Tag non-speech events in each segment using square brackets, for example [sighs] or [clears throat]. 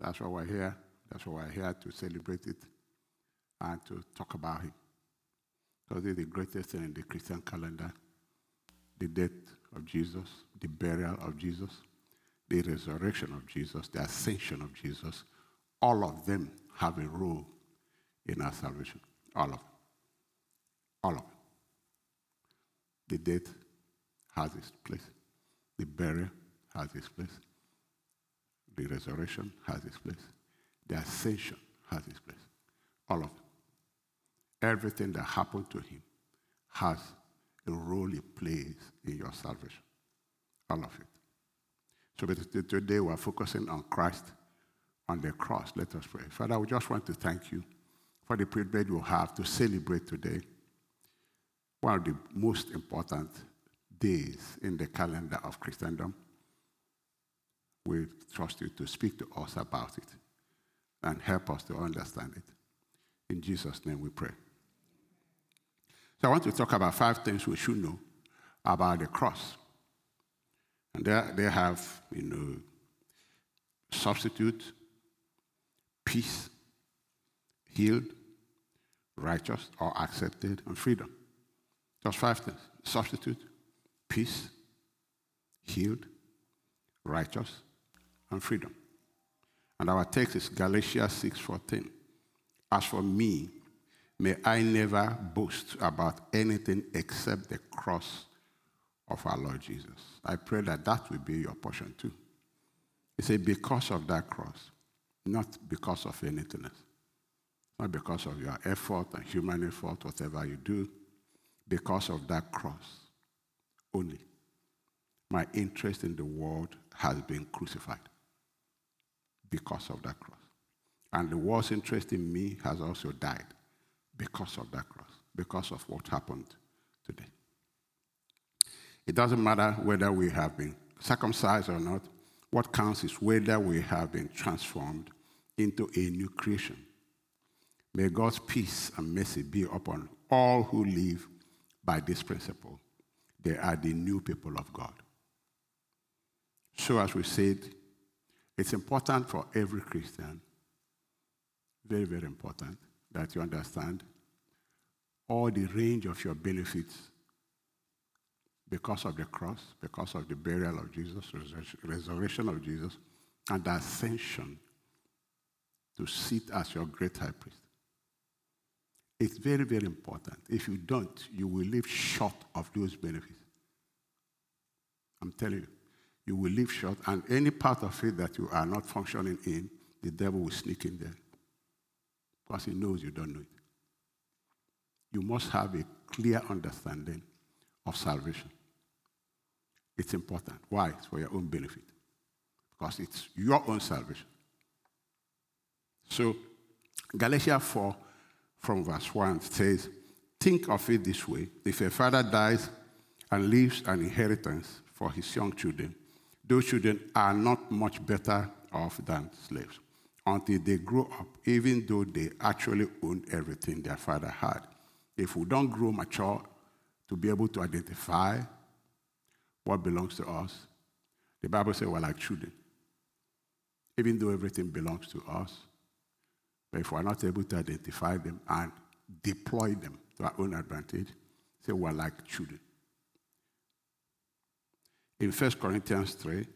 That's why we're here. That's why we're here to celebrate it and to talk about it. Because it's the greatest thing in the Christian calendar the death of Jesus, the burial of Jesus, the resurrection of Jesus, the ascension of Jesus. All of them have a role in our salvation. All of them. All of them. The death has its place. The burial has its place. The resurrection has its place. The ascension has its place. All of them. Everything that happened to him has a role it plays in your salvation. All of it. So today we're focusing on Christ on the cross. Let us pray. Father, we just want to thank you for the privilege we have to celebrate today. One of the most important days in the calendar of Christendom. We trust you to speak to us about it and help us to understand it. In Jesus' name we pray. So I want to talk about five things we should know about the cross. And they, they have, you know, substitute, peace, healed, righteous or accepted, and freedom. Just five things. Substitute, peace, healed, righteous, and freedom. And our text is Galatians 6:14. As for me, may I never boast about anything except the cross of our Lord Jesus. I pray that that will be your portion too. He said, because of that cross, not because of anything else. Not because of your effort and human effort, whatever you do, because of that cross only. My interest in the world has been crucified because of that cross. And the world's interest in me has also died because of that cross, because of what happened today. It doesn't matter whether we have been circumcised or not. What counts is whether we have been transformed into a new creation. May God's peace and mercy be upon all who live by this principle. They are the new people of God. So, as we said, it's important for every Christian, very, very important, that you understand all the range of your benefits because of the cross, because of the burial of Jesus, resurrection of Jesus, and the ascension to sit as your great high priest. It's very, very important. If you don't, you will live short of those benefits. I'm telling you, you will live short, and any part of it that you are not functioning in, the devil will sneak in there because he knows you don't know it. You must have a clear understanding of salvation. It's important. Why? It's for your own benefit. Because it's your own salvation. So, Galatians 4 from verse 1 says, Think of it this way if a father dies and leaves an inheritance for his young children, those children are not much better off than slaves until they grow up, even though they actually own everything their father had. If we don't grow mature to be able to identify what belongs to us, the Bible says we're like children. Even though everything belongs to us, but if we're not able to identify them and deploy them to our own advantage, say we're like children. In 1 Corinthians 3,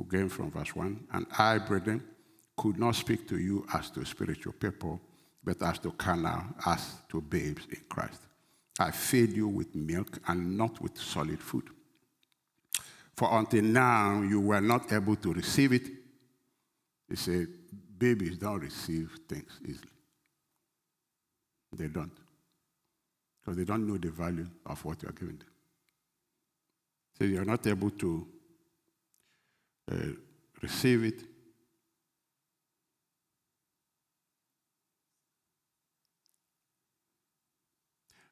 again from verse 1, and I, brethren, could not speak to you as to spiritual people, but as to carnal, as to babes in Christ. I fed you with milk and not with solid food. For until now you were not able to receive it. He said, babies don't receive things easily. They don't. Because they don't know the value of what you're giving them. So you're not able to uh, receive it.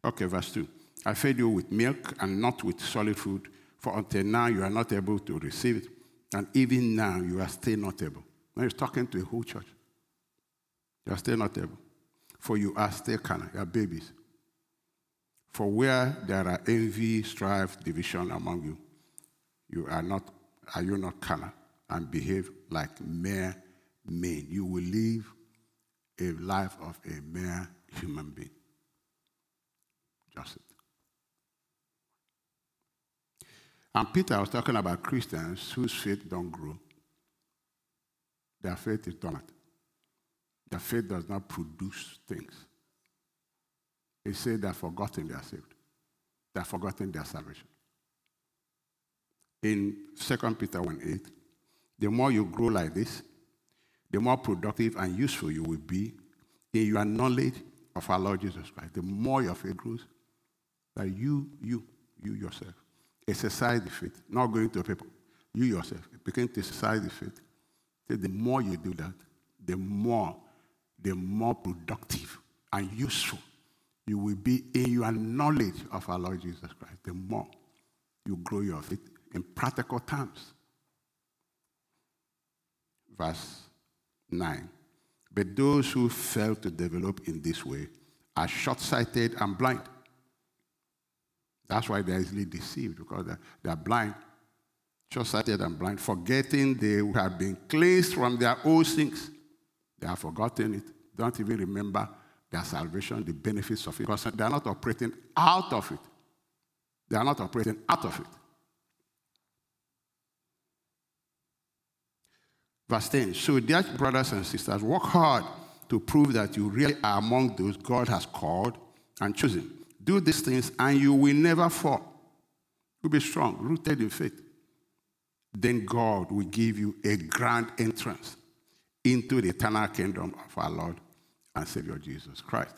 Okay, verse 2. I fed you with milk and not with solid food, for until now you are not able to receive it, and even now you are still not able. Now he's talking to a whole church. You are still not able. For you are still carnal, you are babies. For where there are envy, strife, division among you, you are not are you not carnal and behave like mere men. You will live a life of a mere human being. Just it. And Peter was talking about Christians whose faith don't grow. Their faith is dormant. Their faith does not produce things. He said they're forgotten they are saved. They're forgotten their salvation. In 2 Peter 1 8, the more you grow like this, the more productive and useful you will be in your knowledge of our Lord Jesus Christ. The more your faith grows, that you, you, you yourself, exercise the faith, not going to people. You yourself begin to exercise the faith. The more you do that, the more, the more productive and useful you will be in your knowledge of our Lord Jesus Christ. The more you grow your faith in practical terms. Verse 9. But those who fail to develop in this way are short sighted and blind. That's why they're easily deceived because they're, blind, short sighted and blind, forgetting they have been cleansed from their old sins. They have forgotten it, don't even remember their salvation, the benefits of it, because they are not operating out of it. They are not operating out of it. Verse 10 So, dear brothers and sisters, work hard to prove that you really are among those God has called and chosen. Do these things, and you will never fall. You'll be strong, rooted in faith. Then God will give you a grand entrance into the eternal kingdom of our Lord and Savior Jesus Christ.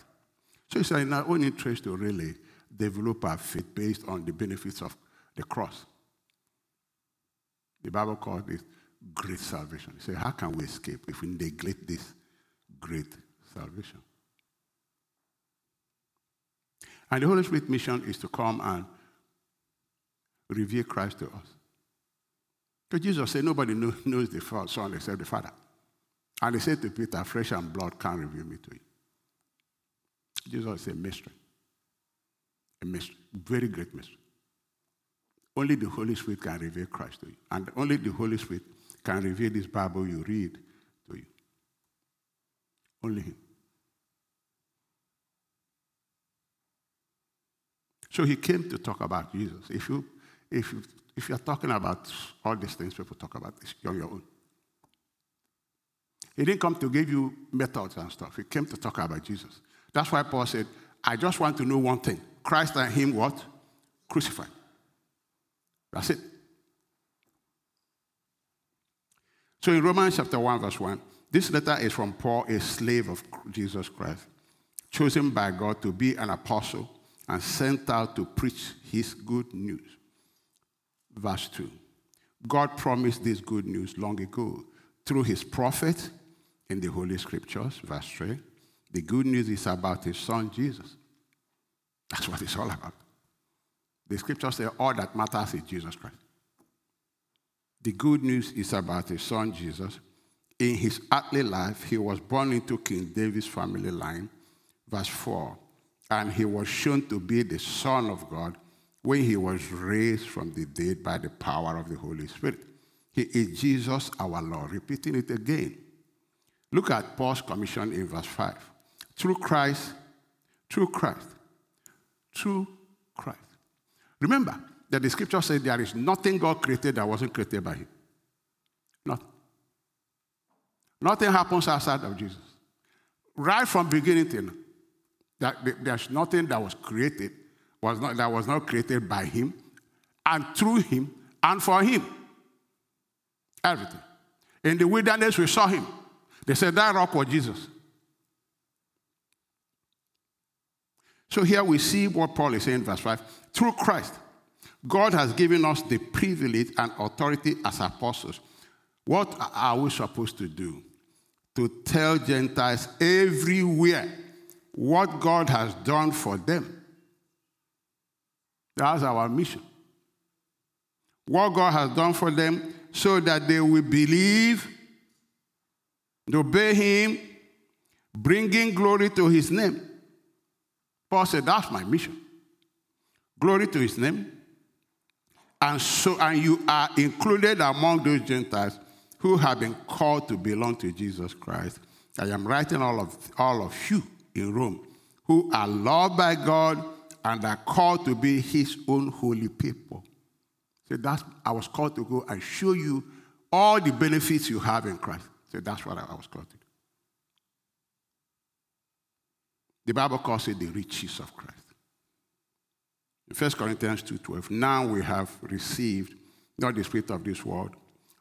So it's in our own interest to really develop our faith based on the benefits of the cross. The Bible calls this great salvation. Say, how can we escape if we neglect this great salvation? And the Holy Spirit mission is to come and reveal Christ to us. Because Jesus said, nobody knows the Son except the Father. And he said to Peter, flesh and blood can't reveal me to you. Jesus is a mystery. A mystery. Very great mystery. Only the Holy Spirit can reveal Christ to you. And only the Holy Spirit can reveal this Bible you read to you. Only Him. So he came to talk about Jesus. If you, if you, if you're talking about all these things people talk about, it's on your own. He didn't come to give you methods and stuff. He came to talk about Jesus. That's why Paul said, I just want to know one thing. Christ and him what? Crucified. That's it. So in Romans chapter 1, verse 1, this letter is from Paul, a slave of Jesus Christ, chosen by God to be an apostle and sent out to preach his good news. Verse 2. God promised this good news long ago through his prophet in the Holy Scriptures. Verse 3. The good news is about his son Jesus. That's what it's all about. The scriptures say all that matters is Jesus Christ. The good news is about his son Jesus. In his earthly life, he was born into King David's family line. Verse 4 And he was shown to be the Son of God when he was raised from the dead by the power of the Holy Spirit. He is Jesus our Lord. Repeating it again. Look at Paul's commission in verse 5. Through Christ, through Christ, through Christ. Remember, that the scripture says there is nothing God created that wasn't created by Him. Nothing. Nothing happens outside of Jesus. Right from beginning to that there's nothing that was created was not, that was not created by Him, and through Him, and for Him. Everything. In the wilderness, we saw Him. They said that rock was Jesus. So here we see what Paul is saying, verse 5. Through Christ, God has given us the privilege and authority as apostles. What are we supposed to do? To tell Gentiles everywhere what God has done for them. That's our mission. What God has done for them so that they will believe, obey Him, bringing glory to His name. Paul said, That's my mission. Glory to His name and so and you are included among those Gentiles who have been called to belong to Jesus Christ, I am writing all of, all of you in Rome who are loved by God and are called to be his own holy people. So that's I was called to go and show you all the benefits you have in Christ. So that's what I was do. The Bible calls it the riches of Christ. In 1 Corinthians 2.12, now we have received not the spirit of this world,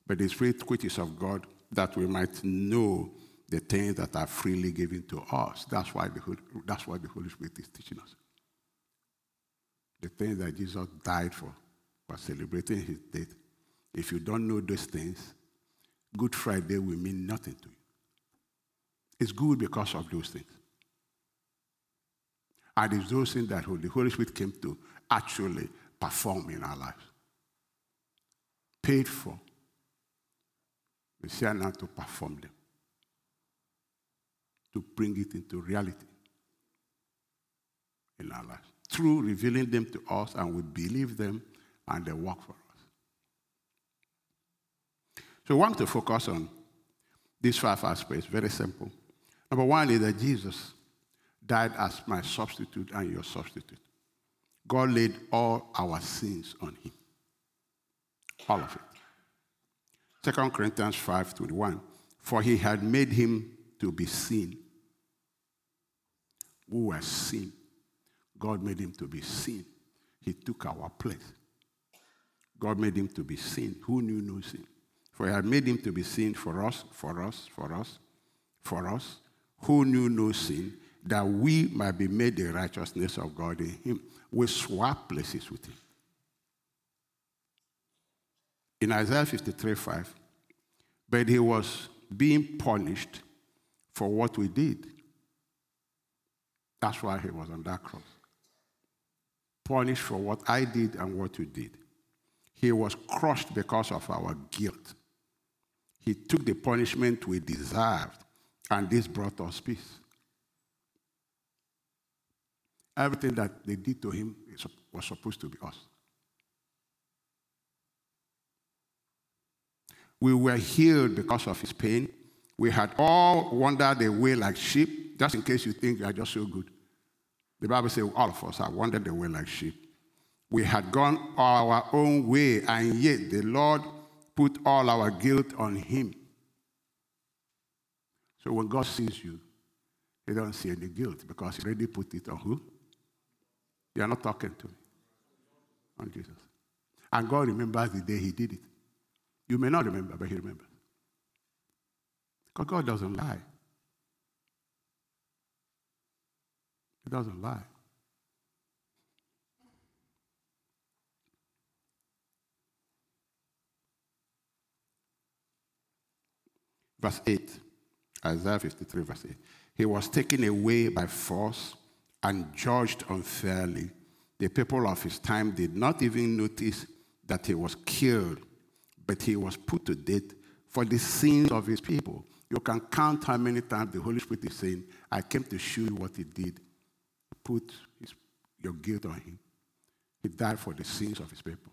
but the spirit which is of God, that we might know the things that are freely given to us. That's why the Holy, that's what the Holy Spirit is teaching us. The things that Jesus died for, for celebrating his death. If you don't know those things, Good Friday will mean nothing to you. It's good because of those things. And it's those things that the Holy Spirit came to actually perform in our lives. Paid for. We share now to perform them, to bring it into reality in our lives. Through revealing them to us, and we believe them, and they work for us. So we want to focus on these five aspects, very simple. Number one is that Jesus died as my substitute and your substitute. God laid all our sins on him. All of it. 2 Corinthians 5 21. For he had made him to be sin. Who was sin? God made him to be sin. He took our place. God made him to be sin. Who knew no sin? For he had made him to be sin for us, for us, for us, for us, who knew no sin, that we might be made the righteousness of God in him. We swap places with him. In Isaiah 53 5, but he was being punished for what we did. That's why he was on that cross. Punished for what I did and what you did. He was crushed because of our guilt. He took the punishment we deserved, and this brought us peace. Everything that they did to him was supposed to be us. We were healed because of his pain. We had all wandered away like sheep, just in case you think you are just so good. The Bible says all of us have wandered away like sheep. We had gone our own way, and yet the Lord put all our guilt on him. So when God sees you, he doesn't see any guilt because he already put it on who? You are not talking to me. On Jesus. And God remembers the day he did it. You may not remember, but he remembers. Because God doesn't lie. He doesn't lie. Verse 8, Isaiah 53, verse 8. He was taken away by force and judged unfairly. The people of his time did not even notice that he was killed, but he was put to death for the sins of his people. You can count how many times the Holy Spirit is saying, I came to show you what he did. Put his, your guilt on him. He died for the sins of his people.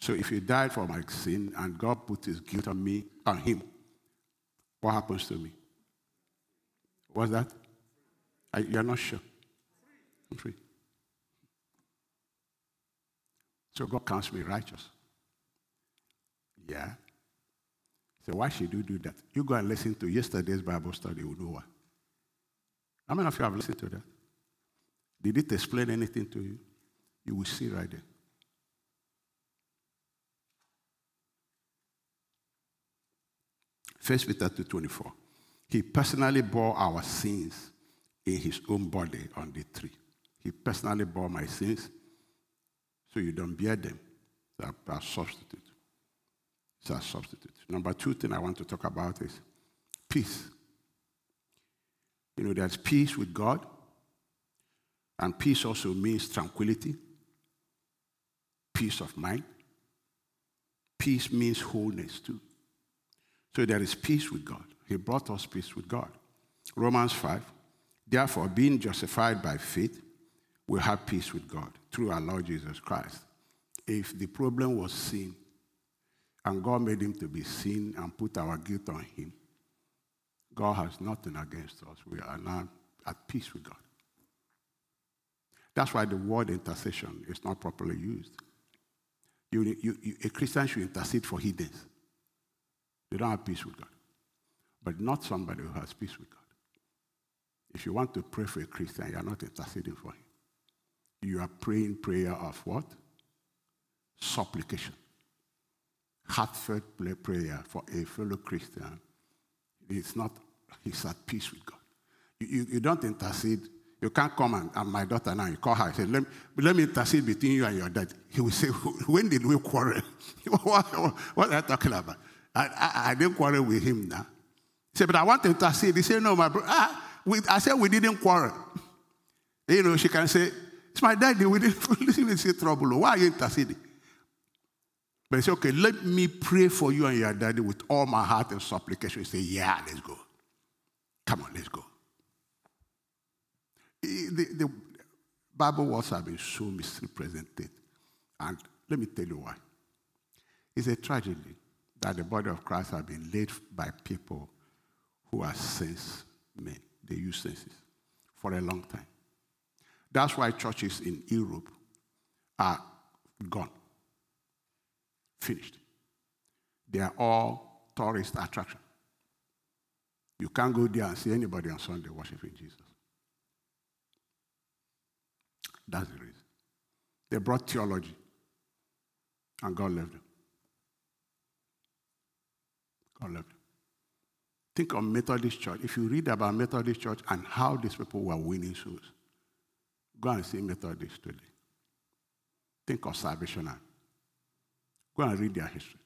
So if he died for my sin and God put his guilt on me, on him, what happens to me? What's that? I, you're not sure. I'm free. So God counts me righteous. Yeah. So why should you do that? You go and listen to yesterday's Bible study, you know why. How many of you have listened to that? Did it explain anything to you? You will see right there. First Peter 2.24. He personally bore our sins in his own body on the tree. He personally bore my sins, so you don't bear them. Are a substitute. It's a substitute. Number two thing I want to talk about is peace. You know, there's peace with God, and peace also means tranquility, peace of mind. Peace means wholeness too. So there is peace with God. He brought us peace with God. Romans 5. Therefore, being justified by faith, we have peace with God through our Lord Jesus Christ. If the problem was sin, and God made him to be sin and put our guilt on him, God has nothing against us. We are now at peace with God. That's why the word intercession is not properly used. You, you, you, a Christian should intercede for heathens. They don't have peace with God. But not somebody who has peace with God. If you want to pray for a Christian, you are not interceding for him. You are praying prayer of what? Supplication. Heartfelt prayer for a fellow Christian. It's not, he's at peace with God. You, you, you don't intercede you can't come and, and, my daughter now, you call her, say, let me, let me intercede between you and your dad. He will say, when did we quarrel? [laughs] what, what, are you talking about? I, I, I, didn't quarrel with him now. He said, but I want to intercede. He said, no, my brother. Ah, we, I said, we didn't quarrel. You know, she can say, it's my daddy. We didn't [laughs] even see trouble. Why are you interceding? But he said, okay, let me pray for you and your daddy with all my heart and supplication. He said, yeah, let's go. Come on, let's go. The, the Bible words have been so misrepresented. And let me tell you why. It's a tragedy that the body of Christ has been led by people who are sense men. They use senses for a long time. That's why churches in Europe are gone, finished. They are all tourist attraction. You can't go there and see anybody on Sunday worshiping Jesus. That's the reason. They brought theology, and God left them. God. Think of Methodist Church. If you read about Methodist Church and how these people were winning souls, go and see Methodist today. Think of Salvation Army. Go and read their history.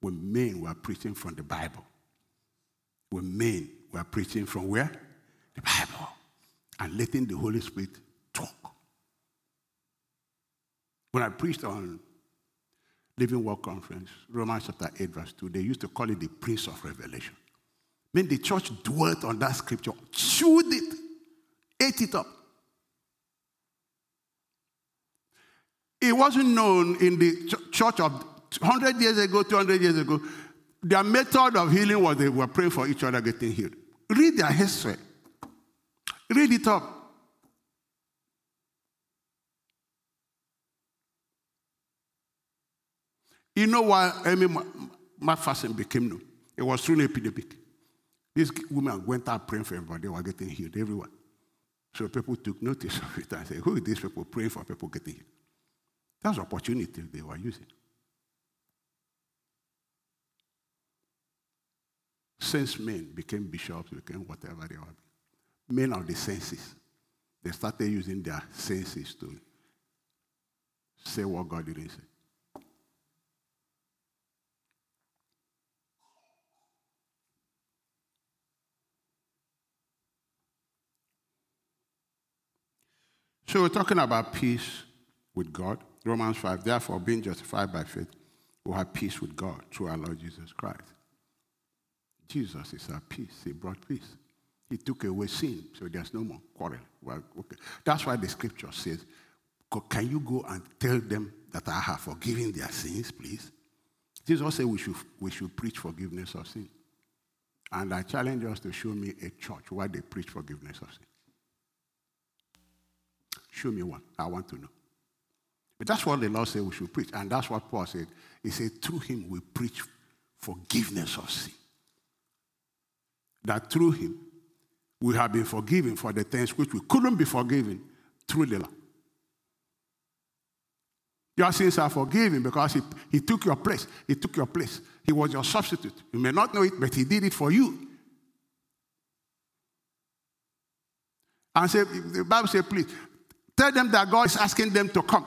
When men were preaching from the Bible, when men were preaching from where? The Bible. And letting the Holy Spirit talk. When I preached on Living Word Conference, Romans chapter 8, verse 2, they used to call it the Prince of Revelation. I mean, the church dwelt on that scripture, chewed it, ate it up. It wasn't known in the church of 100 years ago, 200 years ago. Their method of healing was they were praying for each other getting healed. Read their history. Read it up. You know why Aimee McPherson became known? It was through an epidemic. These women went out praying for everybody. They were getting healed everyone. So people took notice of it and said, Who are these people praying for people getting healed? That's opportunity they were using. Since men became bishops, became whatever they were, men of the senses, they started using their senses to say what God didn't say. So we're talking about peace with God. Romans 5, therefore, being justified by faith, we have peace with God through our Lord Jesus Christ. Jesus is our peace. He brought peace. He took away sin, so there's no more quarrel. Well, okay. That's why the scripture says, Can you go and tell them that I have forgiven their sins, please? Jesus said we should, we should preach forgiveness of sin. And I challenge us to show me a church where they preach forgiveness of sin. Show me one. I want to know. But that's what the Lord said we should preach. And that's what Paul said. He said, through him we preach forgiveness of sin. That through him we have been forgiven for the things which we couldn't be forgiven through the law. Your sins are forgiven because he, he took your place. He took your place. He was your substitute. You may not know it, but he did it for you. And say, the Bible says, please, Tell them that God is asking them to come.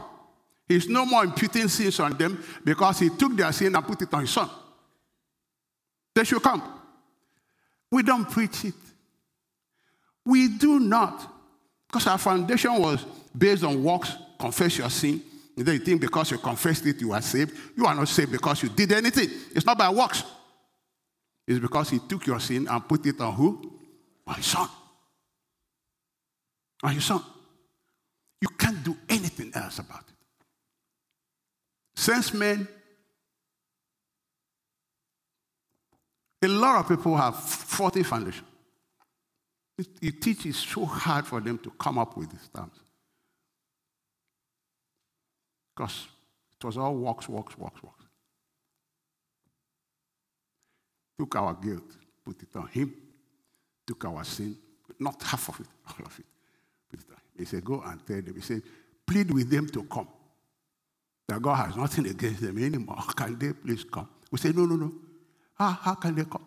He's no more imputing sins on them because he took their sin and put it on his son. They should come. We don't preach it. We do not. Because our foundation was based on works, confess your sin. And then you think because you confessed it, you are saved. You are not saved because you did anything. It's not by works. It's because he took your sin and put it on who? On his son. On his son. You can't do anything else about it. Since men, a lot of people have faulty foundation. You teach it's so hard for them to come up with these terms. Because it was all works, works, works, works. Took our guilt, put it on him, took our sin, not half of it, all of it. Put it on him. He said, Go and tell them. He said, Plead with them to come. That God has nothing against them anymore. Can they please come? We say, No, no, no. How, how can they come?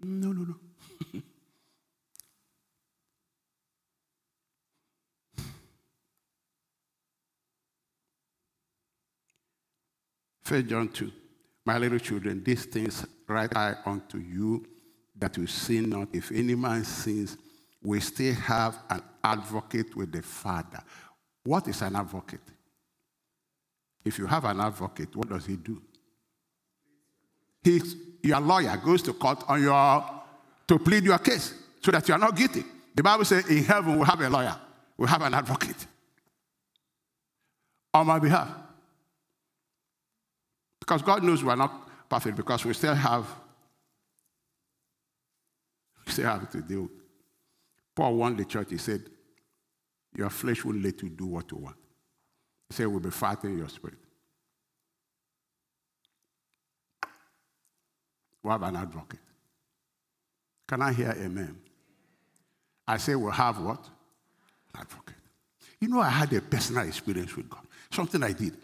No, no, no. [laughs] First John 2. My little children, these things write I unto you that you sin not. If any man sins, we still have an advocate with the Father. What is an advocate? If you have an advocate, what does he do? He's, your lawyer goes to court on your to plead your case so that you are not guilty. The Bible says in heaven we have a lawyer, we have an advocate on my behalf. Because God knows we're not perfect because we still have we still have to deal. Paul warned the church, he said, Your flesh will let you do what you want. He said, We'll be fighting your spirit. We have an advocate. Can I hear amen? I say we'll have what? Advocate. You know, I had a personal experience with God. Something I did.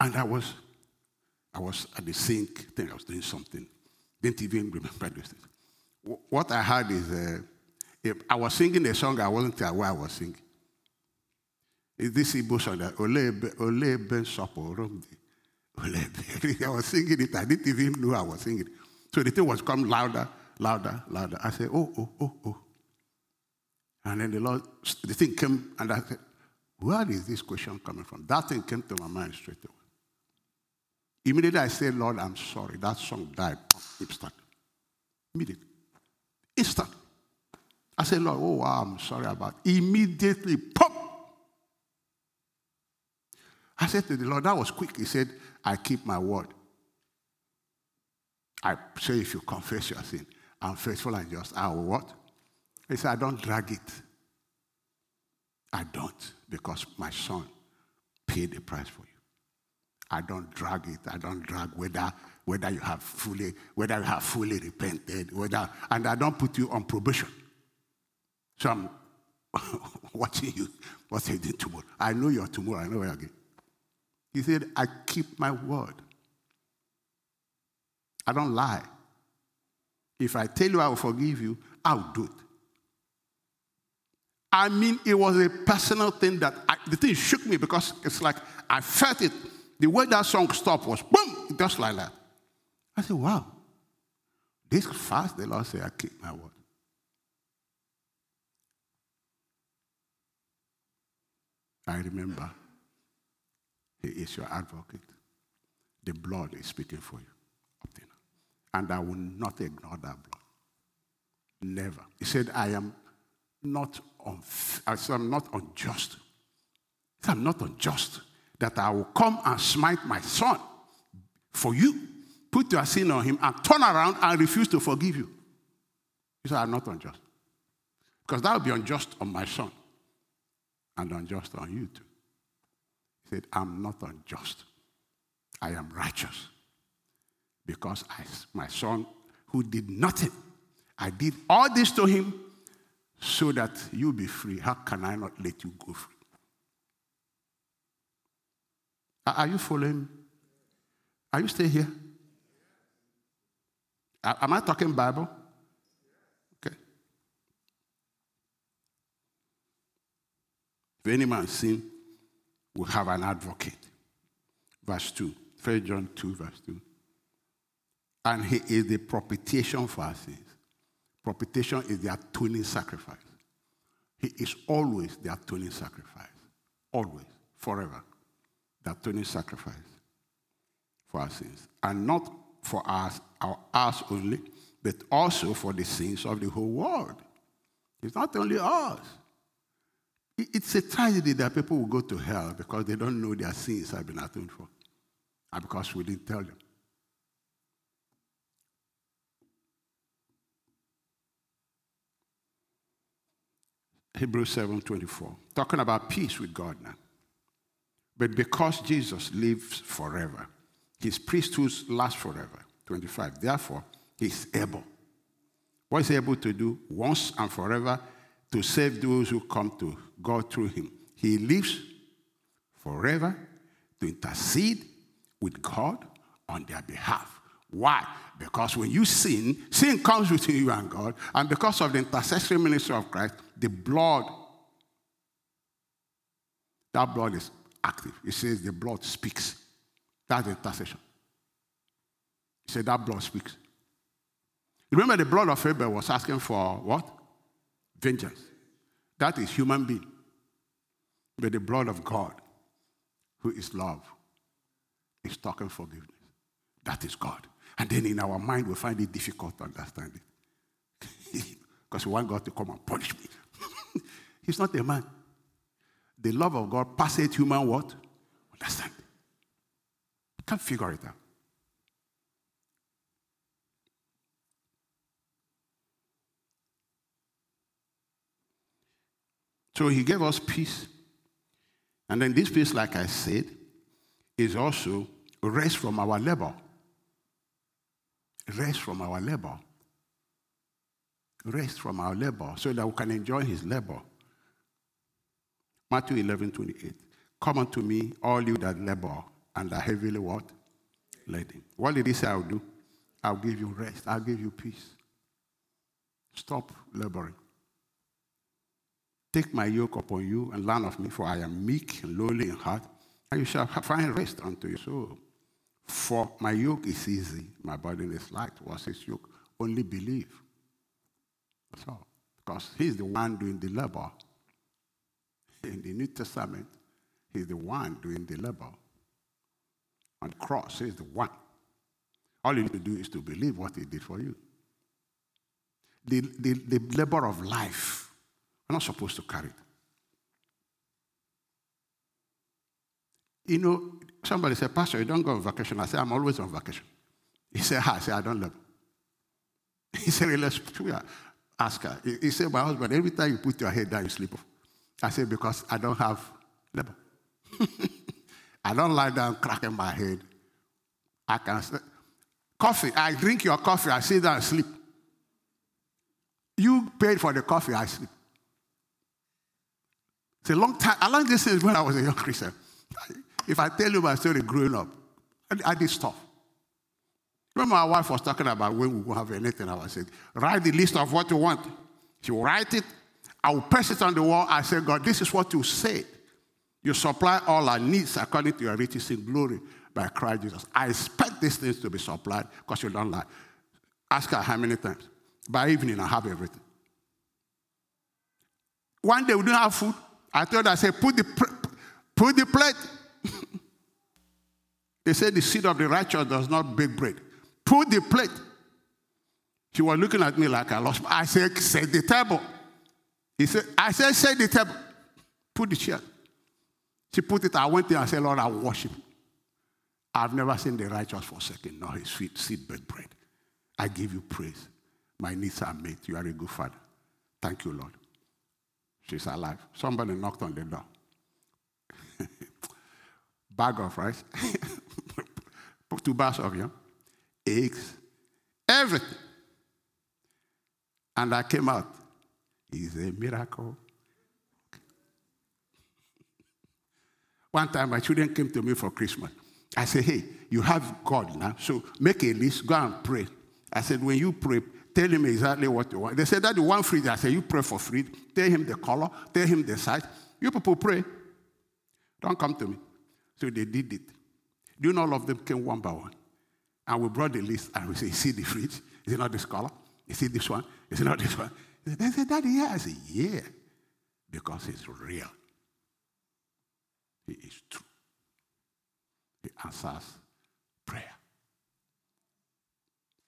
And I was I was at the sink, think I was doing something. Didn't even remember this. What I had is uh, uh, I was singing a song I wasn't aware I was singing. Is this Igbo song that Ole Ben Sopo Ole [laughs] I was singing it. I didn't even know I was singing it. So the thing was coming louder, louder, louder. I said, oh, oh, oh, oh. And then the Lord, the thing came, and I said, where is this question coming from? That thing came to my mind straight away. Immediately I said, Lord, I'm sorry. That song died. Instant. Immediately. Instant. I said, Lord, oh, I'm sorry about it. Immediately, pop. I said to the Lord, that was quick. He said, I keep my word. I say, if you confess your sin, I'm faithful and just. I will what? He said, I don't drag it. I don't, because my son paid the price for you. I don't drag it. I don't drag whether whether you have fully whether you have fully repented, whether and I don't put you on probation. So I'm watching you. What you did tomorrow? I know you're tomorrow. I know where again. He said, I keep my word. I don't lie. If I tell you I will forgive you, I'll do it. I mean, it was a personal thing that I, the thing shook me because it's like I felt it the way that song stopped was boom, just like that. I said, wow. This fast, the Lord said, I keep my word. I remember He is your advocate. The blood is speaking for you. And I will not ignore that blood. Never. He said, I am not unf- I said, I'm not unjust. I'm not unjust that I will come and smite my son for you. Put your sin on him and turn around and refuse to forgive you. He said, I'm not unjust. Because that would be unjust on my son and unjust on you too. He said, I'm not unjust. I am righteous. Because I, my son, who did nothing, I did all this to him so that you be free. How can I not let you go free? Are you following? Are you still here? Am I talking Bible? If any man sin, we have an advocate. Verse 2. 1 John 2, verse 2. And he is the propitiation for our sins. Propitiation is the atoning sacrifice. He is always the atoning sacrifice. Always. Forever the atoning sacrifice for our sins. And not for us, our us only, but also for the sins of the whole world. It's not only us. It's a tragedy that people will go to hell because they don't know their sins have been atoned for, and because we didn't tell them. Hebrews 7:24, talking about peace with God now. But because Jesus lives forever, his priesthood lasts forever. 25. Therefore, he's able. What is he able to do once and forever to save those who come to God through him? He lives forever to intercede with God on their behalf. Why? Because when you sin, sin comes between you and God, and because of the intercessory ministry of Christ, the blood, that blood is active. It says the blood speaks. That's the intercession. He said that blood speaks. Remember, the blood of Abel was asking for what? Vengeance. That is human being. But the blood of God, who is love, is talking forgiveness. That is God. And then in our mind, we find it difficult to understand it. [laughs] because we want God to come and punish me. [laughs] He's not a man. The love of God passes human what? Understand. Can't figure it out. So he gave us peace. And then this peace, like I said, is also rest from our labor. Rest from our labor. Rest from our labor so that we can enjoy his labor. Matthew 11, 28. Come unto me, all you that labor and are heavily what? Laden. What did he say I'll do? I'll give you rest. I'll give you peace. Stop laboring. Take my yoke upon you and learn of me, for I am meek and lowly in heart, and you shall find rest unto your soul. For my yoke is easy, my burden is light. What's his yoke? Only believe. That's all. Because he's the one doing the labor. In the New Testament, he's the one doing the labor. On the cross, he's the one. All you need to do is to believe what he did for you. The, the, the labor of life, we're not supposed to carry it. You know, somebody said, Pastor, you don't go on vacation. I said, I'm always on vacation. He said, I said, I don't love. [laughs] He said, let's ask her. He said, my husband, every time you put your head down, you sleep off. I said, because I don't have labor. [laughs] I don't lie down cracking my head. I can say, coffee. I drink your coffee. I sit down and sleep. You paid for the coffee. I sleep. It's a long time. I learned this when I was a young Christian. If I tell you my story growing up, I, I did stuff. Remember, my wife was talking about when we will have anything. I saying, write the list of what you want. She will write it. I will press it on the wall. I said, God, this is what you said. You supply all our needs according to your riches in glory by Christ Jesus. I expect these things to be supplied because you don't lie. Ask her how many times. By evening, I have everything. One day we didn't have food. I told her, I said, put the, put the plate [laughs] they said the seed of the righteous does not bake bread. Put the plate. She was looking at me like I lost. I said, set the table. He said, I said, set the table. Put the chair. She put it. I went there and said, Lord, I worship. I've never seen the righteous forsaken, nor his feet seed bake bread. I give you praise. My needs are met. You are a good father. Thank you, Lord. She's alive. Somebody knocked on the door. [laughs] Bag of rice. [laughs] two bags of yam, eggs, everything. And I came out. It's a miracle. [laughs] One time, my children came to me for Christmas. I said, Hey, you have God now, so make a list, go and pray. I said, When you pray, tell him exactly what you want. They said, that the one free. I said, You pray for free. Tell him the color, tell him the size. You people pray. Don't come to me. So they did it. Know all of them came one by one? And we brought the list and we say, see the fridge? Is it not this color? Is it this one? Is it not this one? They said, Daddy, yeah. I said, yeah. Because it's real. He is true. He answers prayer.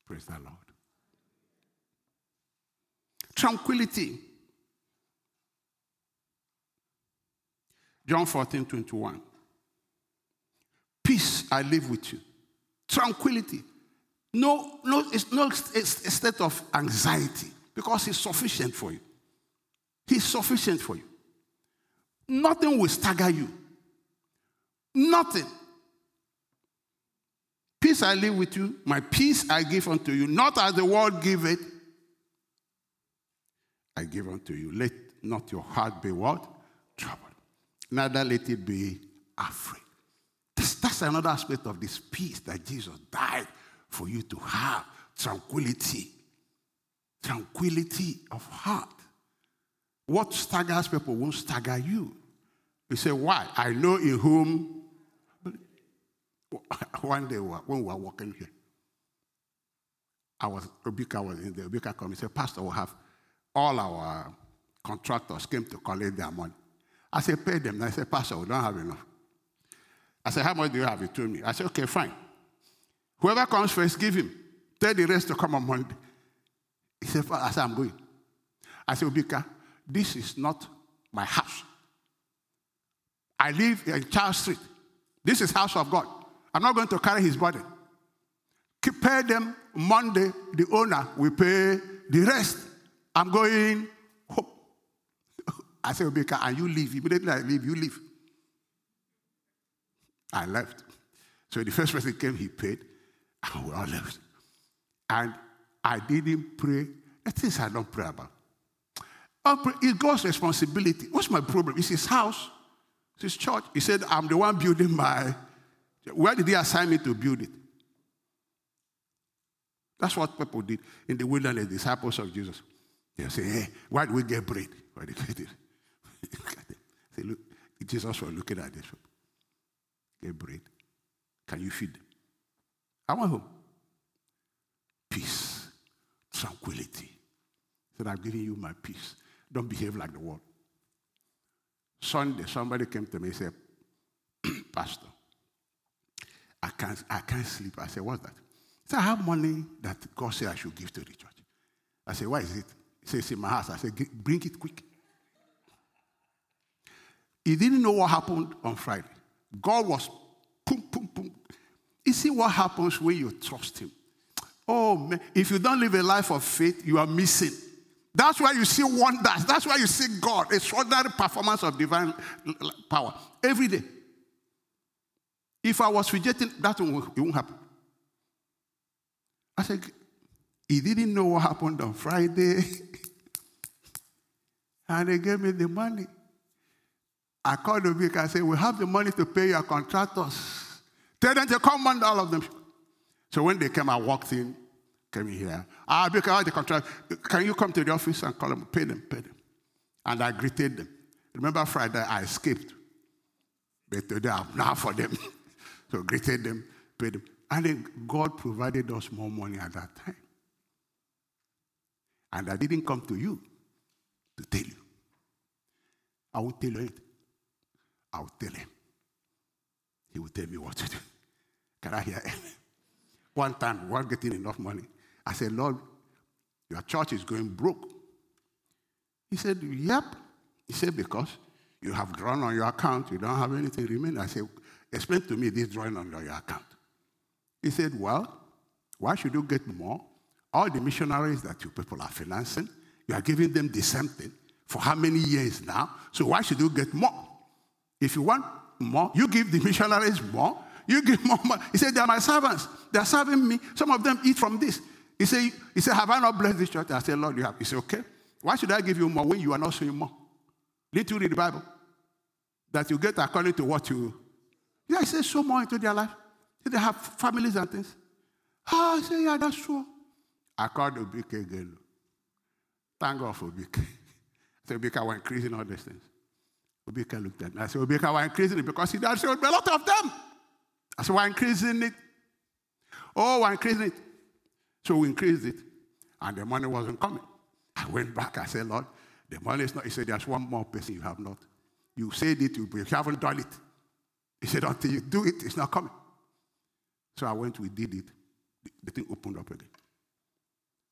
Praise the Lord. Tranquility. John 14, 21. Peace I live with you. Tranquility. No, no, it's no it's a state of anxiety because it's sufficient for you. He's sufficient for you. Nothing will stagger you. Nothing. Peace I live with you, my peace I give unto you, not as the world giveth, I give unto you. Let not your heart be what? Troubled. Neither let it be afraid. That's, that's another aspect of this peace that Jesus died for you to have. Tranquility. Tranquility of heart. What staggers people won't stagger you. You say, why? I know in whom. [laughs] One day when we were walking here, I was, Obika was in there. Obika called me and said, Pastor, we have all our contractors came to collect their money. I said, pay them. And I said, Pastor, we don't have enough. I said, how much do you have? He told me. I said, okay, fine. Whoever comes first, give him. Tell the rest to come on Monday. He said, I said, I'm going. I said, Obika, this is not my house. I live in Charles Street. This is house of God. I'm not going to carry his body. Pay them Monday, the owner will pay the rest. I'm going. [laughs] I said, Obika, and you leave. Immediately I leave, you leave. I left. So the [laughs] first person came, he paid, and we all left. And I didn't pray. The things I don't pray about. It's God's responsibility. What's my problem? It's his house, it's his church. He said, I'm the one building my. Where did he assign me to build it? That's what people did in the wilderness, disciples of Jesus. They say, hey, why do we get bread? Why did we get [laughs] say, look, Jesus was looking at this. Get bread. Can you feed them? I want home. Peace, tranquility. Said, I'm giving you my peace. Don't behave like the world. Sunday, somebody came to me and said, [clears throat] Pastor, I can't, I can't sleep. I said, What's that? He said, I have money that God said I should give to the church. I said, Why is it? He said, in my house. I said, Bring it quick. He didn't know what happened on Friday. God was boom, boom, boom. You see what happens when you trust Him. Oh, man. If you don't live a life of faith, you are missing. That's why you see wonders. That's why you see God, extraordinary performance of divine power every day. If I was rejecting, that won't, it won't happen. I said, he didn't know what happened on Friday. [laughs] and they gave me the money. I called the week. I said, We have the money to pay your contractors. Tell them to come on, all of them. So when they came, I walked in, came in here. Ah, because the contract, can you come to the office and call them, pay them, pay them? And I greeted them. Remember Friday, I escaped. But today I'm now for them. [laughs] so greeted them, paid them. And then God provided us more money at that time. And I didn't come to you to tell you. I will tell you it. I will tell him. He will tell me what to do. Can I hear him? One time, we getting enough money. I said, Lord, your church is going broke. He said, Yep. He said, Because you have drawn on your account, you don't have anything remaining. I said, Explain to me this drawing on your account. He said, Well, why should you get more? All the missionaries that you people are financing, you are giving them the same thing for how many years now? So why should you get more? If you want more, you give the [laughs] missionaries more. You give more money. He said, They are my servants. They are serving me. Some of them eat from this. He said, he said Have I not blessed this church? I said, Lord, you have. He said, Okay. Why should I give you more when you are not showing more? Need to read the Bible. That you get according to what you. Yeah, he said, so more into their life. They have families and things. Ah, I said, Yeah, that's true. I called Obike again. Thank God for Obike. Said, Obike, we're increasing all these things. Obika looked at me. I said, Obika, we're increasing it because he does say, a lot of them. I said, we're increasing it. Oh, we're increasing it. So we increased it. And the money wasn't coming. I went back. I said, Lord, the money is not. He said, there's one more person you have not. You said it, you haven't done it. He said, until you do it, it's not coming. So I went, we did it. The thing opened up again.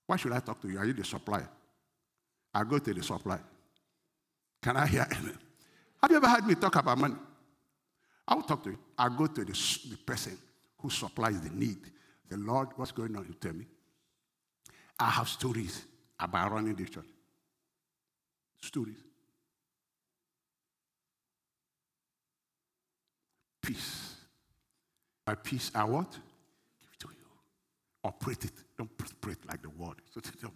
Why should I talk to you? Are you the supplier? I go to the supplier. Can I hear amen? Have you ever heard me talk about money? I will talk to you. I go to the, the person who supplies the need. The Lord, what's going on? You tell me. I have stories about running this church. Stories. Peace. My peace, I what? Give it to you. Operate it. Don't operate like the world.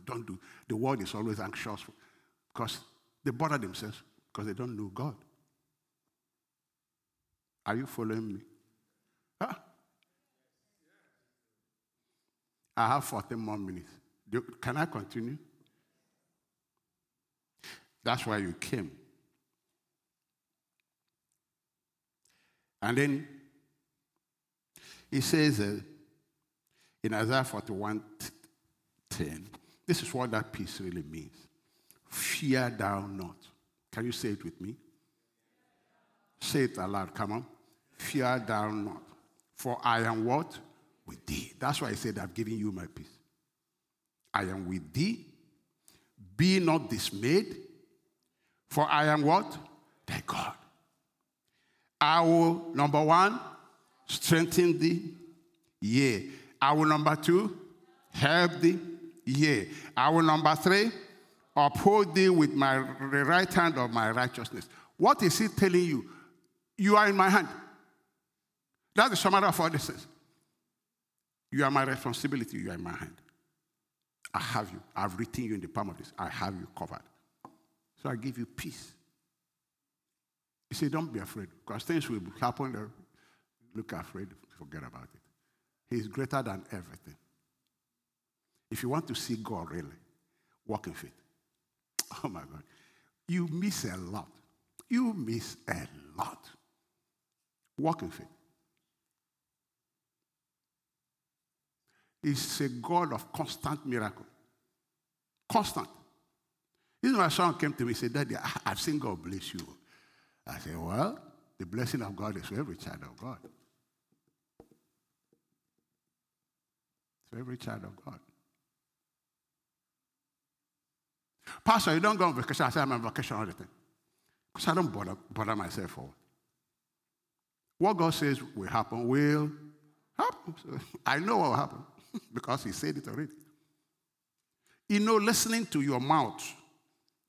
Don't do. The world is always anxious because they bother themselves because they don't know God. Are you following me? Huh? I have 14 more minutes. Can I continue? That's why you came. And then he says uh, in Isaiah 41 10, this is what that peace really means. Fear thou not. Can you say it with me? Say it aloud. Come on. Fear thou not. For I am what? With thee. That's why I said, I've given you my peace. I am with thee. Be not dismayed. For I am what? Thy God. I will, number one, strengthen thee. Yeah. I will, number two, help thee. Yeah. I will, number three, uphold thee with my right hand of my righteousness. What is he telling you? You are in my hand. That's the summary of all this is. You are my responsibility. You are in my hand. I have you. I've written you in the palm of this. I have you covered. So I give you peace. He said, Don't be afraid, because things will happen. Look afraid, forget about it. He's greater than everything. If you want to see God really, walk in faith. [laughs] Oh my God. You miss a lot. You miss a lot. Walk in faith. A God of constant miracle. Constant. This is my son came to me and said, Daddy, I've seen God bless you. I said, Well, the blessing of God is for every child of God. It's For every child of God. Pastor, you don't go on vacation. I say I'm on vacation all the time. Because I don't bother, bother myself for what God says will happen will happen. So [laughs] I know what will happen [laughs] because He said it already. You know, listening to your mouth,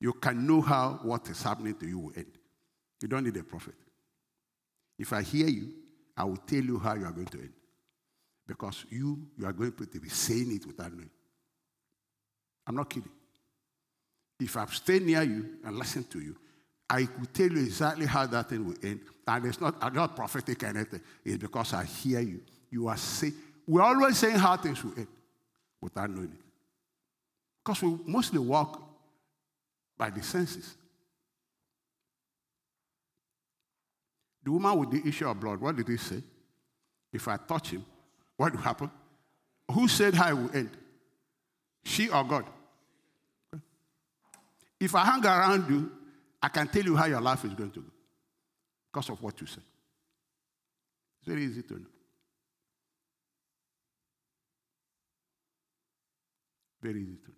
you can know how what is happening to you will end. You don't need a prophet. If I hear you, I will tell you how you are going to end. Because you, you are going to be saying it without knowing. I'm not kidding. If I stay near you and listen to you, I could tell you exactly how that thing will end. And it's not, I'm not prophetic or anything. It's because I hear you. You are saying, we're always saying how things will end without knowing it. Because we mostly walk by the senses. The woman with the issue of blood, what did he say? If I touch him, what will happen? Who said how it will end? She or God? If I hang around you, I can tell you how your life is going to go because of what you say. It's very easy to know. Very easy to know.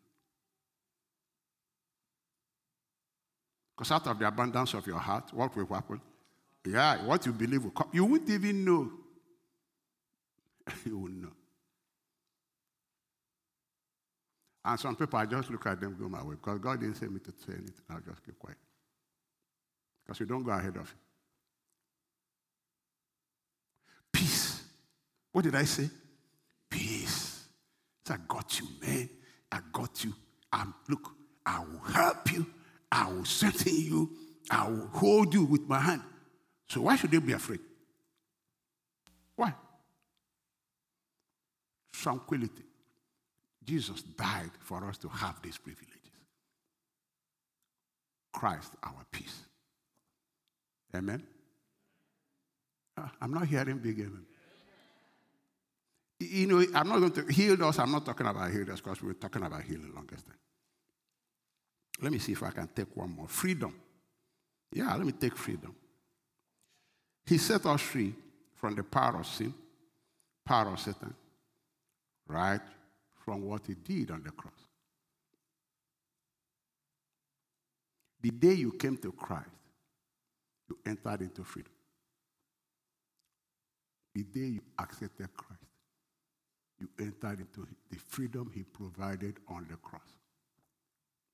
Because out of the abundance of your heart, what will happen? Yeah, what you believe will come. You wouldn't even know. [laughs] you wouldn't know. And some people, I just look at them go my way because God didn't say me to say anything. I'll just keep quiet. Because you don't go ahead of Him. Peace. What did I say? Peace. So I got you, man. I got you. I'm, look, I will help you. I will strengthen you. I will hold you with my hand. So why should they be afraid? Why? Tranquility. Jesus died for us to have these privileges. Christ, our peace. Amen? Uh, I'm not hearing big amen. You know, I'm not going to heal us. I'm not talking about heal us because we're talking about healing the longest time. Let me see if I can take one more. Freedom. Yeah, let me take freedom. He set us free from the power of sin, power of Satan, right from what he did on the cross. The day you came to Christ, you entered into freedom. The day you accepted Christ, you entered into the freedom he provided on the cross.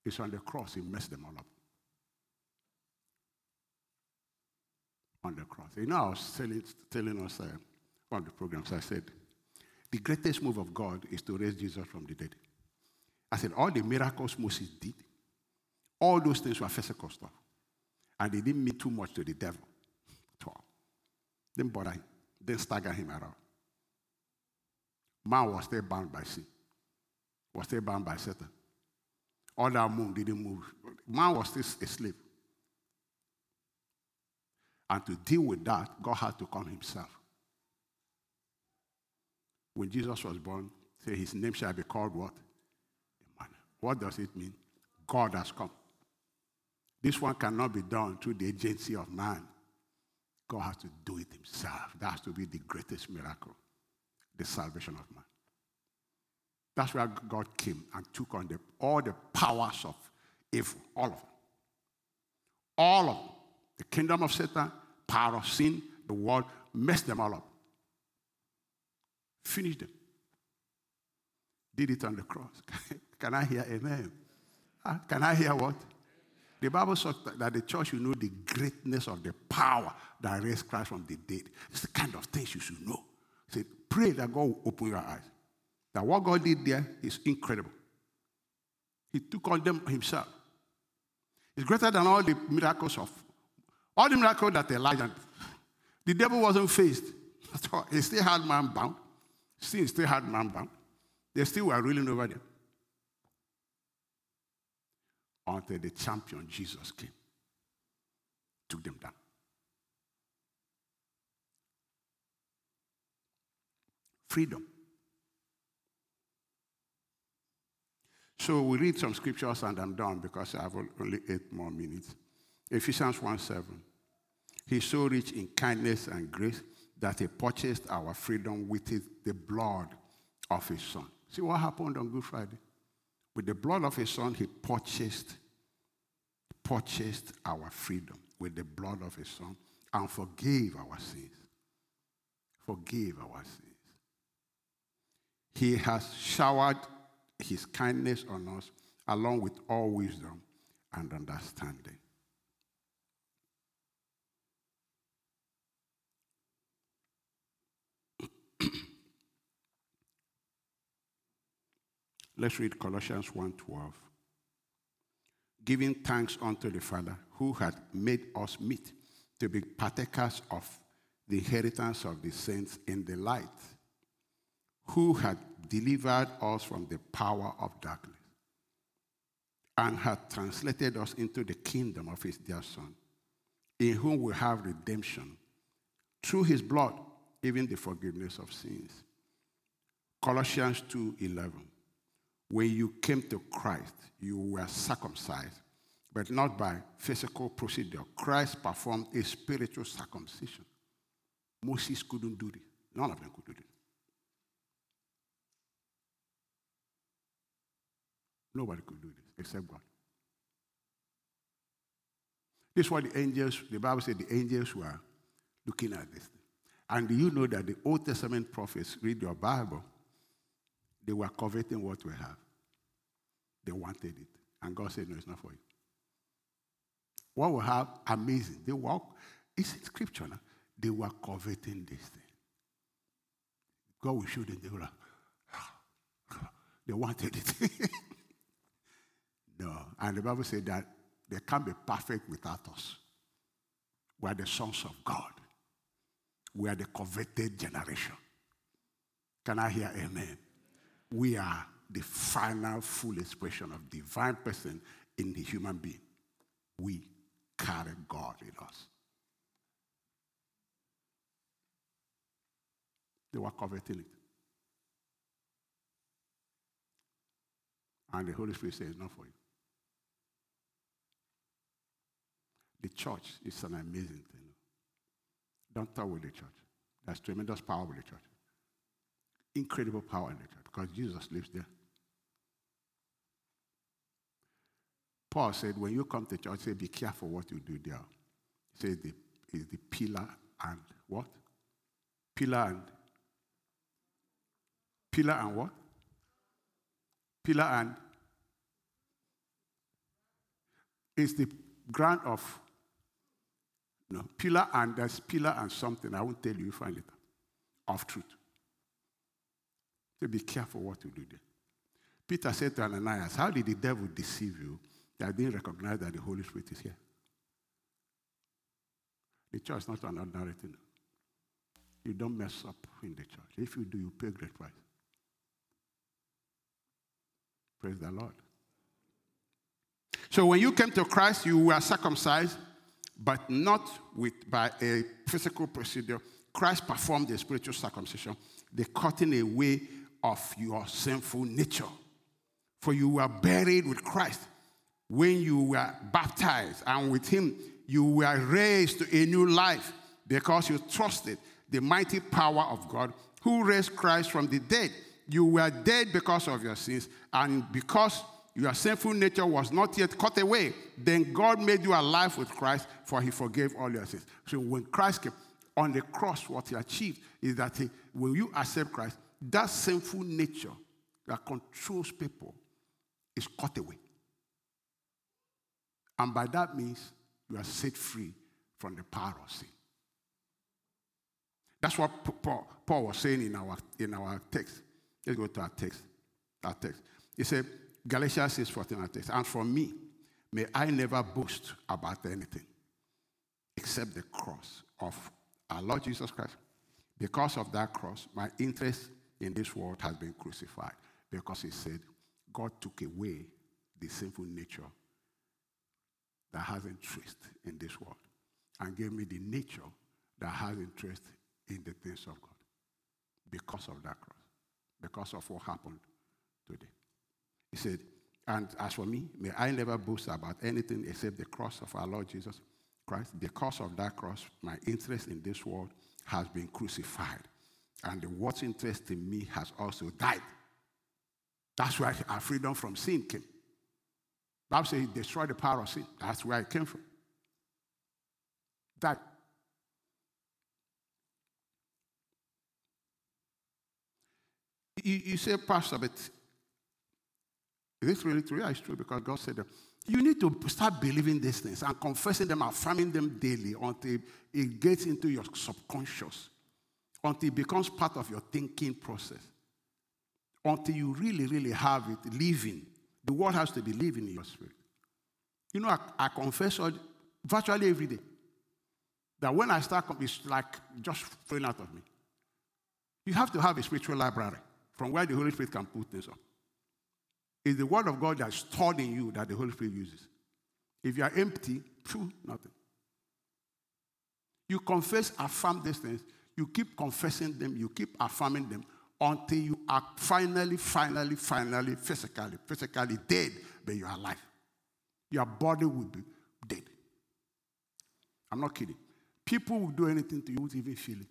It's on the cross he messed them all up. On the cross. You know, I was telling, telling us uh, on the programs, I said, the greatest move of God is to raise Jesus from the dead. I said, all the miracles Moses did, all those things were physical stuff. And they didn't mean too much to the devil [laughs] at all. Didn't bother him, didn't stagger him at all. Man was still bound by sin, was still bound by Satan. All that moon didn't move. Man was still a slave. And to deal with that, God had to come himself. When Jesus was born, say his name shall be called what? Emmanuel. What does it mean? God has come. This one cannot be done through the agency of man. God has to do it himself. That has to be the greatest miracle, the salvation of man. That's where God came and took on the, all the powers of evil, all of them. All of them. The kingdom of Satan, power of sin, the world, messed them all up. Finished them. Did it on the cross. [laughs] Can I hear amen? Ah, can I hear what? The Bible says that the church should know the greatness of the power that raised Christ from the dead. It's the kind of things you should know. Say, pray that God will open your eyes. That what God did there is incredible. He took on them himself. It's greater than all the miracles of all the miracles that Elijah. The devil wasn't faced [laughs] at all. He still had man bound. Still, still had bound. They still were ruling over them. Until the champion Jesus came, took them down. Freedom. So we read some scriptures and I'm done because I have only eight more minutes. Ephesians 1 7. He's so rich in kindness and grace that he purchased our freedom with his, the blood of his son. See what happened on Good Friday? With the blood of his son, he purchased, purchased our freedom with the blood of his son and forgave our sins. Forgave our sins. He has showered his kindness on us, along with all wisdom and understanding. Let's read Colossians 1:12. Giving thanks unto the Father who had made us meet to be partakers of the inheritance of the saints in the light, who had delivered us from the power of darkness and had translated us into the kingdom of his dear Son, in whom we have redemption through his blood, even the forgiveness of sins. Colossians 2:11. When you came to Christ, you were circumcised, but not by physical procedure. Christ performed a spiritual circumcision. Moses couldn't do this. None of them could do this. Nobody could do this except God. This is what the angels, the Bible said the angels were looking at this. And you know that the Old Testament prophets read your Bible? They were coveting what we have. They wanted it. And God said, No, it's not for you. What we have, amazing. They walk, it's in scripture now. They were coveting this thing. God will show them, they were like, [sighs] they wanted it. [laughs] No. And the Bible said that they can't be perfect without us. We are the sons of God. We are the coveted generation. Can I hear amen? We are the final full expression of divine person in the human being. We carry God in us. They were coveting it. And the Holy Spirit says, not for you. The church is an amazing thing. Don't talk with the church. There's tremendous power with the church. Incredible power in the church because Jesus lives there. Paul said, when you come to church, say, be careful what you do there. He says, the is the pillar and what? Pillar and pillar and what? Pillar and is the ground of no pillar and there's pillar and something. I won't tell you, you find it of truth. So be careful what you do there. Peter said to Ananias, How did the devil deceive you that didn't recognize that the Holy Spirit is here? The church is not an ordinary thing. You don't mess up in the church. If you do, you pay great price. Praise the Lord. So when you came to Christ, you were circumcised, but not with, by a physical procedure. Christ performed the spiritual circumcision, the cutting away of your sinful nature. For you were buried with Christ when you were baptized, and with him you were raised to a new life because you trusted the mighty power of God who raised Christ from the dead. You were dead because of your sins, and because your sinful nature was not yet cut away, then God made you alive with Christ, for he forgave all your sins. So when Christ came on the cross, what he achieved is that he, when you accept Christ, that sinful nature that controls people is cut away. And by that means, you are set free from the power of sin. That's what Paul, was saying in our, in our text. Let's go to our text. Our text. He said, Galatians 6 14 our text. And for me, may I never boast about anything except the cross of our Lord Jesus Christ. Because of that cross, my interest in this world has been crucified. Because he said, God took away the sinful nature that has interest in this world and gave me the nature that has interest in the things of God because of that cross, because of what happened today. He said, And as for me, may I never boast about anything except the cross of our Lord Jesus Christ. Because of that cross, my interest in this world has been crucified. And the what's interest in me has also died. That's why our freedom from sin came. Bible says he destroyed the power of sin. That's where it came from. That. You, you say, Pastor, but is this really true? Yeah, it's true because God said that. You need to start believing these things and confessing them, affirming them daily until it gets into your subconscious, until it becomes part of your thinking process, until you really, really have it living the word has to be living in your spirit. You know, I, I confess virtually every day that when I start, it's like just flowing out of me. You have to have a spiritual library from where the Holy Spirit can put things up. It's the word of God that's stored in you that the Holy Spirit uses. If you are empty, true, nothing. You confess, affirm these things. You keep confessing them, you keep affirming them until you are finally, finally, finally, physically, physically dead, but you are alive. Your body will be dead. I'm not kidding. People will do anything to you, won't even feel it.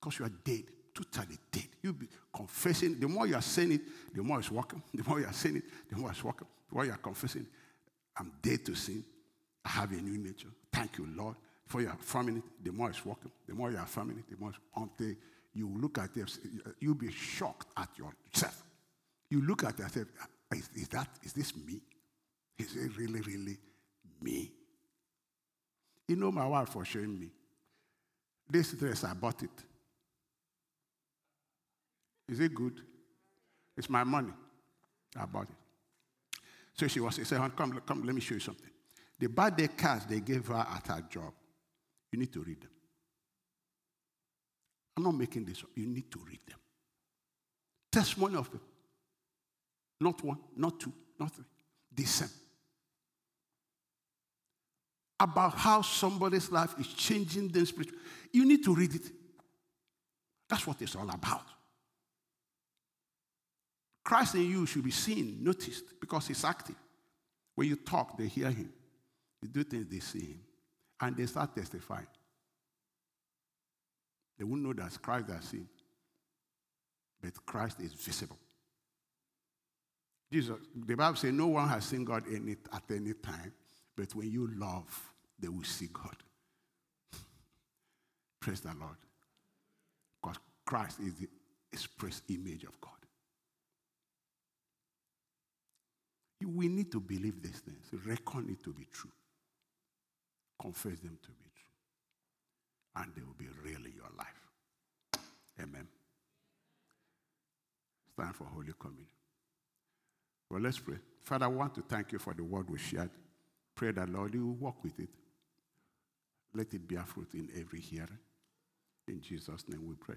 Because you are dead, totally dead. You'll be confessing. The more you are saying it, the more it's working. [laughs] The more you are saying it, the more it's working. The more you are confessing, I'm dead to sin. I have a new nature. Thank you, Lord. For you are the more it's working. The more you are it, the more until you look at this, you'll be shocked at yourself. You look at yourself, is, is that, is this me? Is it really, really me? You know my wife for showing me. This dress, I bought it. Is it good? It's my money. I bought it. So she was, she said, come, come, let me show you something. The birthday cards they gave her at her job, you need to read them. I'm not making this up. You need to read them. Testimony of people. Not one, not two, not three. The same. About how somebody's life is changing them spiritually. You need to read it. That's what it's all about. Christ in you should be seen, noticed, because he's active. When you talk, they hear him. You do things, they see him. And they start testifying. They won't know that Christ has seen. But Christ is visible. Jesus, the Bible says no one has seen God any, at any time, but when you love, they will see God. [laughs] Praise the Lord. Because Christ is the express image of God. We need to believe these things, reckon it to be true, confess them to be true, and they will be real in your life. Amen. It's time for Holy Communion. Well, let's pray. Father, I want to thank you for the word we shared. Pray that, Lord, you will walk with it. Let it bear fruit in every hearing. In Jesus' name we pray.